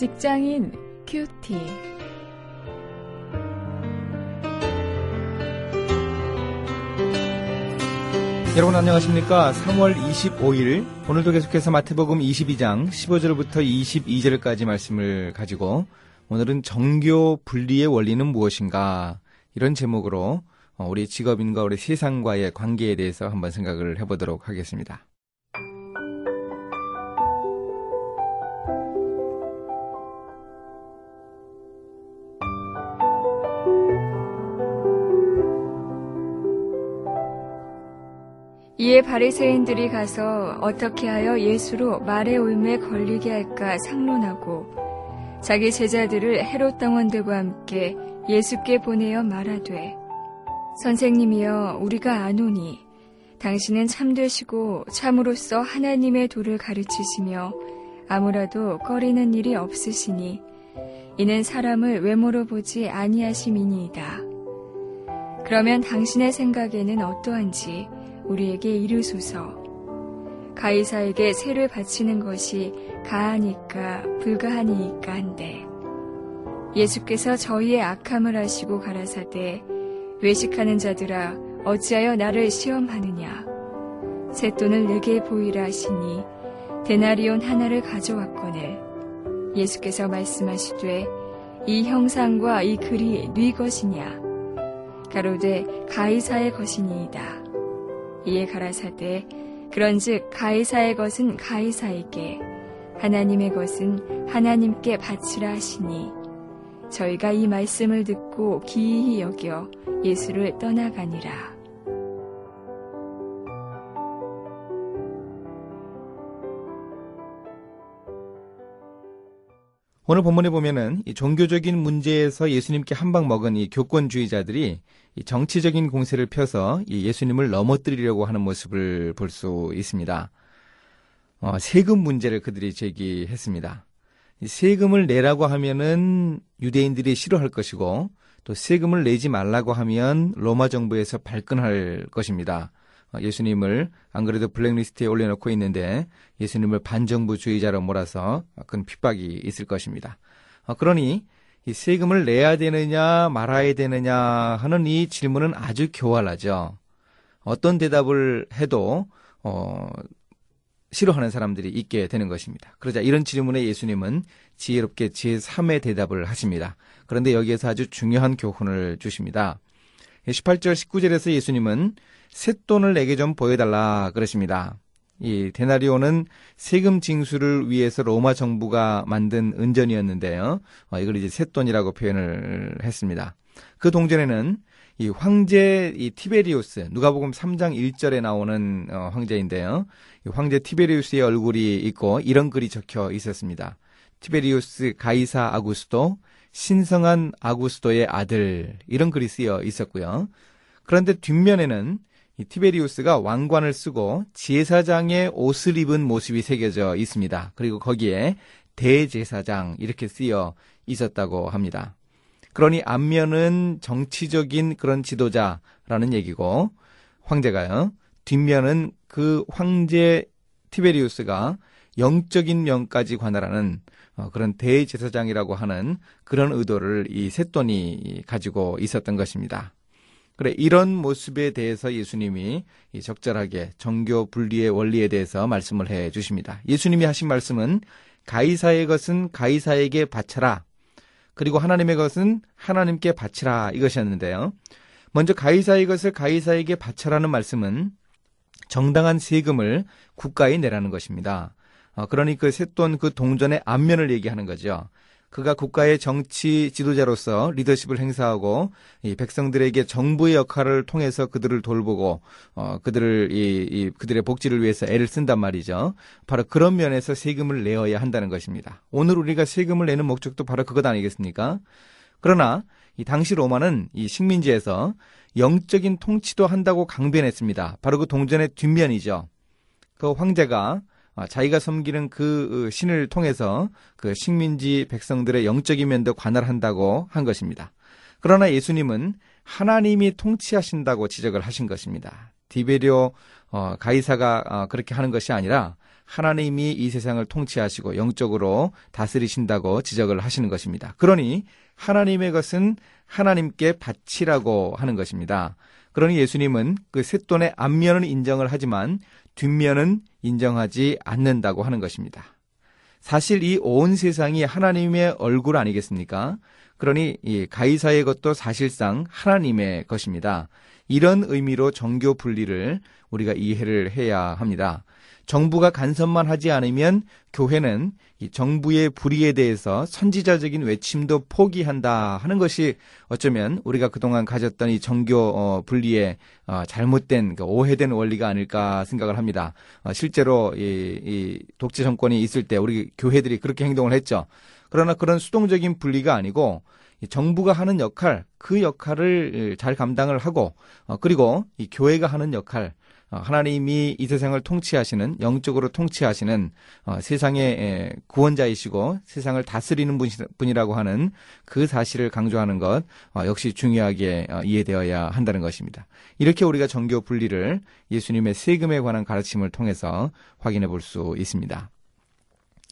직장인 큐티. 여러분 안녕하십니까? 3월 25일 오늘도 계속해서 마태복음 22장 15절부터 22절까지 말씀을 가지고 오늘은 정교 분리의 원리는 무엇인가 이런 제목으로 어, 우리 직업인과 우리 세상과의 관계에 대해서 한번 생각을 해보도록 하겠습니다. 이에 바리새인들이 가서 어떻게 하여 예수로 말의 올매 걸리게 할까 상론하고 자기 제자들을 헤롯 당원들과 함께 예수께 보내어 말하되 선생님이여 우리가 아노니 당신은 참되시고 참으로서 하나님의 도를 가르치시며 아무라도 꺼리는 일이 없으시니 이는 사람을 외모로 보지 아니하심이니이다. 그러면 당신의 생각에는 어떠한지 우리에게 이르소서. 가이사에게 세를 바치는 것이 가하니까 불가하니까 한데 예수께서 저희의 악함을 아시고 가라사대 외식하는 자들아 어찌하여 나를 시험하느냐? 셋돈을 내게 보이라 하시니 데나리온 하나를 가져왔거늘 예수께서 말씀하시되 이 형상과 이 글이 네 것이냐? 가로되 가이사의 것이니이다 이에 가라사대 그런즉 가이사의 것은 가이사에게 하나님의 것은 하나님께 바치라 하시니 저희가 이 말씀을 듣고 기이히 여겨 예수를 떠나가니라. 오늘 본문에 보면은 이 종교적인 문제에서 예수님께 한방 먹은 이 교권주의자들이 이 정치적인 공세를 펴서 이 예수님을 넘어뜨리려고 하는 모습을 볼 수 있습니다. 어, 세금 문제를 그들이 제기했습니다. 세금을 내라고 하면은 유대인들이 싫어할 것이고 또 세금을 내지 말라고 하면 로마 정부에서 발끈할 것입니다. 어, 예수님을 안 그래도 블랙리스트에 올려놓고 있는데 예수님을 반정부주의자로 몰아서 큰 핍박이 있을 것입니다. 어, 그러니 이 세금을 내야 되느냐 말아야 되느냐 하는 이 질문은 아주 교활하죠. 어떤 대답을 해도 어, 싫어하는 사람들이 있게 되는 것입니다. 그러자 이런 질문에 예수님은 지혜롭게 제3의 대답을 하십니다. 그런데 여기에서 아주 중요한 교훈을 주십니다. 18절 19절에서 예수님은 쇳돈을 내게 좀 보여달라 그러십니다. 이 데나리오는 세금 징수를 위해서 로마 정부가 만든 은전이었는데요. 어, 이걸 이제 쇳돈이라고 표현을 했습니다. 그 동전에는 이 황제 이 티베리우스 누가복음 3장 1절에 나오는 어, 황제인데요. 이 황제 티베리우스의 얼굴이 있고 이런 글이 적혀 있었습니다. 티베리우스 가이사 아구스도 신성한 아구스도의 아들 이런 글이 쓰여 있었고요. 그런데 뒷면에는 이 티베리우스가 왕관을 쓰고 제사장의 옷을 입은 모습이 새겨져 있습니다. 그리고 거기에 대제사장 이렇게 쓰여 있었다고 합니다. 그러니 앞면은 정치적인 그런 지도자라는 얘기고 황제가요. 뒷면은 그 황제 티베리우스가 영적인 면까지 관할하는 어, 그런 대제사장이라고 하는 그런 의도를 이 셋돈이 가지고 있었던 것입니다. 그래 이런 모습에 대해서 예수님이 적절하게 정교 분리의 원리에 대해서 말씀을 해 주십니다. 예수님이 하신 말씀은 가이사의 것은 가이사에게 바쳐라. 그리고 하나님의 것은 하나님께 바치라 이것이었는데요. 먼저 가이사의 것을 가이사에게 바쳐라는 말씀은 정당한 세금을 국가에 내라는 것입니다. 어, 그러니 그 셋돈 그 동전의 앞면을 얘기하는 거죠. 그가 국가의 정치 지도자로서 리더십을 행사하고 이 백성들에게 정부의 역할을 통해서 그들을 돌보고 어 그들을 이, 이 그들의 복지를 위해서 애를 쓴단 말이죠. 바로 그런 면에서 세금을 내어야 한다는 것입니다. 오늘 우리가 세금을 내는 목적도 바로 그것 아니겠습니까? 그러나 이 당시 로마는 이 식민지에서 영적인 통치도 한다고 강변했습니다. 바로 그 동전의 뒷면이죠. 그 황제가 아, 자기가 섬기는 그 어, 신을 통해서 그 식민지 백성들의 영적인 면도 관할한다고 한 것입니다. 그러나 예수님은 하나님이 통치하신다고 지적을 하신 것입니다. 디베리오 어, 가이사가 어, 그렇게 하는 것이 아니라 하나님이 이 세상을 통치하시고 영적으로 다스리신다고 지적을 하시는 것입니다. 그러니 하나님의 것은 하나님께 바치라고 하는 것입니다. 그러니 예수님은 그 셋돈의 앞면은 인정을 하지만 뒷면은 인정하지 않는다고 하는 것입니다. 사실 이 온 세상이 하나님의 얼굴 아니겠습니까? 그러니 이 가이사의 것도 사실상 하나님의 것입니다. 이런 의미로 정교 분리를 우리가 이해를 해야 합니다. 정부가 간섭만 하지 않으면 교회는 이 정부의 불의에 대해서 선지자적인 외침도 포기한다 하는 것이 어쩌면 우리가 그동안 가졌던 이 정교 어, 분리의 어, 잘못된 그 오해된 원리가 아닐까 생각을 합니다. 어, 실제로 이, 이 독재 정권이 있을 때 우리 교회들이 그렇게 행동을 했죠. 그러나 그런 수동적인 분리가 아니고 정부가 하는 역할, 그 역할을 잘 감당을 하고, 어, 그리고 이 교회가 하는 역할, 어, 하나님이 이 세상을 통치하시는 영적으로 통치하시는 어, 세상의 구원자이시고 세상을 다스리는 분이라고 하는 그 사실을 강조하는 것 어, 역시 중요하게 이해되어야 한다는 것입니다. 이렇게 우리가 정교 분리를 예수님의 세금에 관한 가르침을 통해서 확인해 볼 수 있습니다.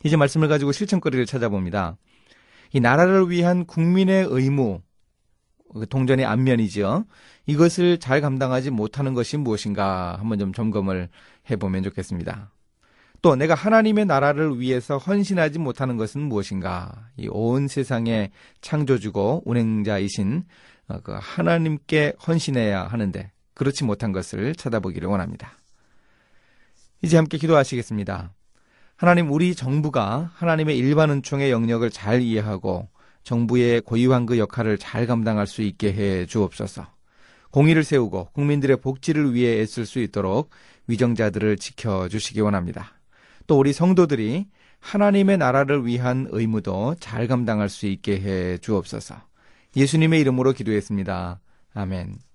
이제 말씀을 가지고 실천거리를 찾아봅니다. 이 나라를 위한 국민의 의무 그 동전의 앞면이죠. 이것을 잘 감당하지 못하는 것이 무엇인가 한번 좀 점검을 해보면 좋겠습니다. 또 내가 하나님의 나라를 위해서 헌신하지 못하는 것은 무엇인가? 이 온 세상의 창조주고 운행자이신 어, 그 하나님께 헌신해야 하는데 그렇지 못한 것을 찾아보기를 원합니다. 이제 함께 기도하시겠습니다. 하나님 우리 정부가 하나님의 일반 은총의 영역을 잘 이해하고 정부의 고유한 그 역할을 잘 감당할 수 있게 해 주옵소서. 공의를 세우고 국민들의 복지를 위해 애쓸 수 있도록 위정자들을 지켜 주시기 원합니다. 또 우리 성도들이 하나님의 나라를 위한 의무도 잘 감당할 수 있게 해 주옵소서. 예수님의 이름으로 기도했습니다. 아멘.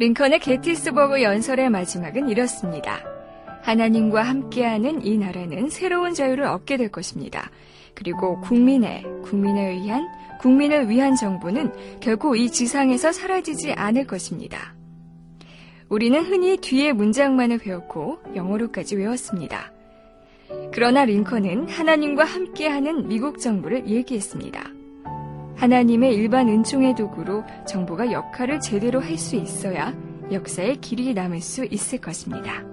링컨의 게티스버그 연설의 마지막은 이렇습니다. 하나님과 함께하는 이 나라는 새로운 자유를 얻게 될 것입니다. 그리고 국민의, 국민에 의한, 국민을 위한 정부는 결코 이 지상에서 사라지지 않을 것입니다. 우리는 흔히 뒤에 문장만을 배웠고 영어로까지 외웠습니다. 그러나 링컨은 하나님과 함께하는 미국 정부를 얘기했습니다. 하나님의 일반 은총의 도구로 정부가 역할을 제대로 할 수 있어야 역사의 길이 남을 수 있을 것입니다.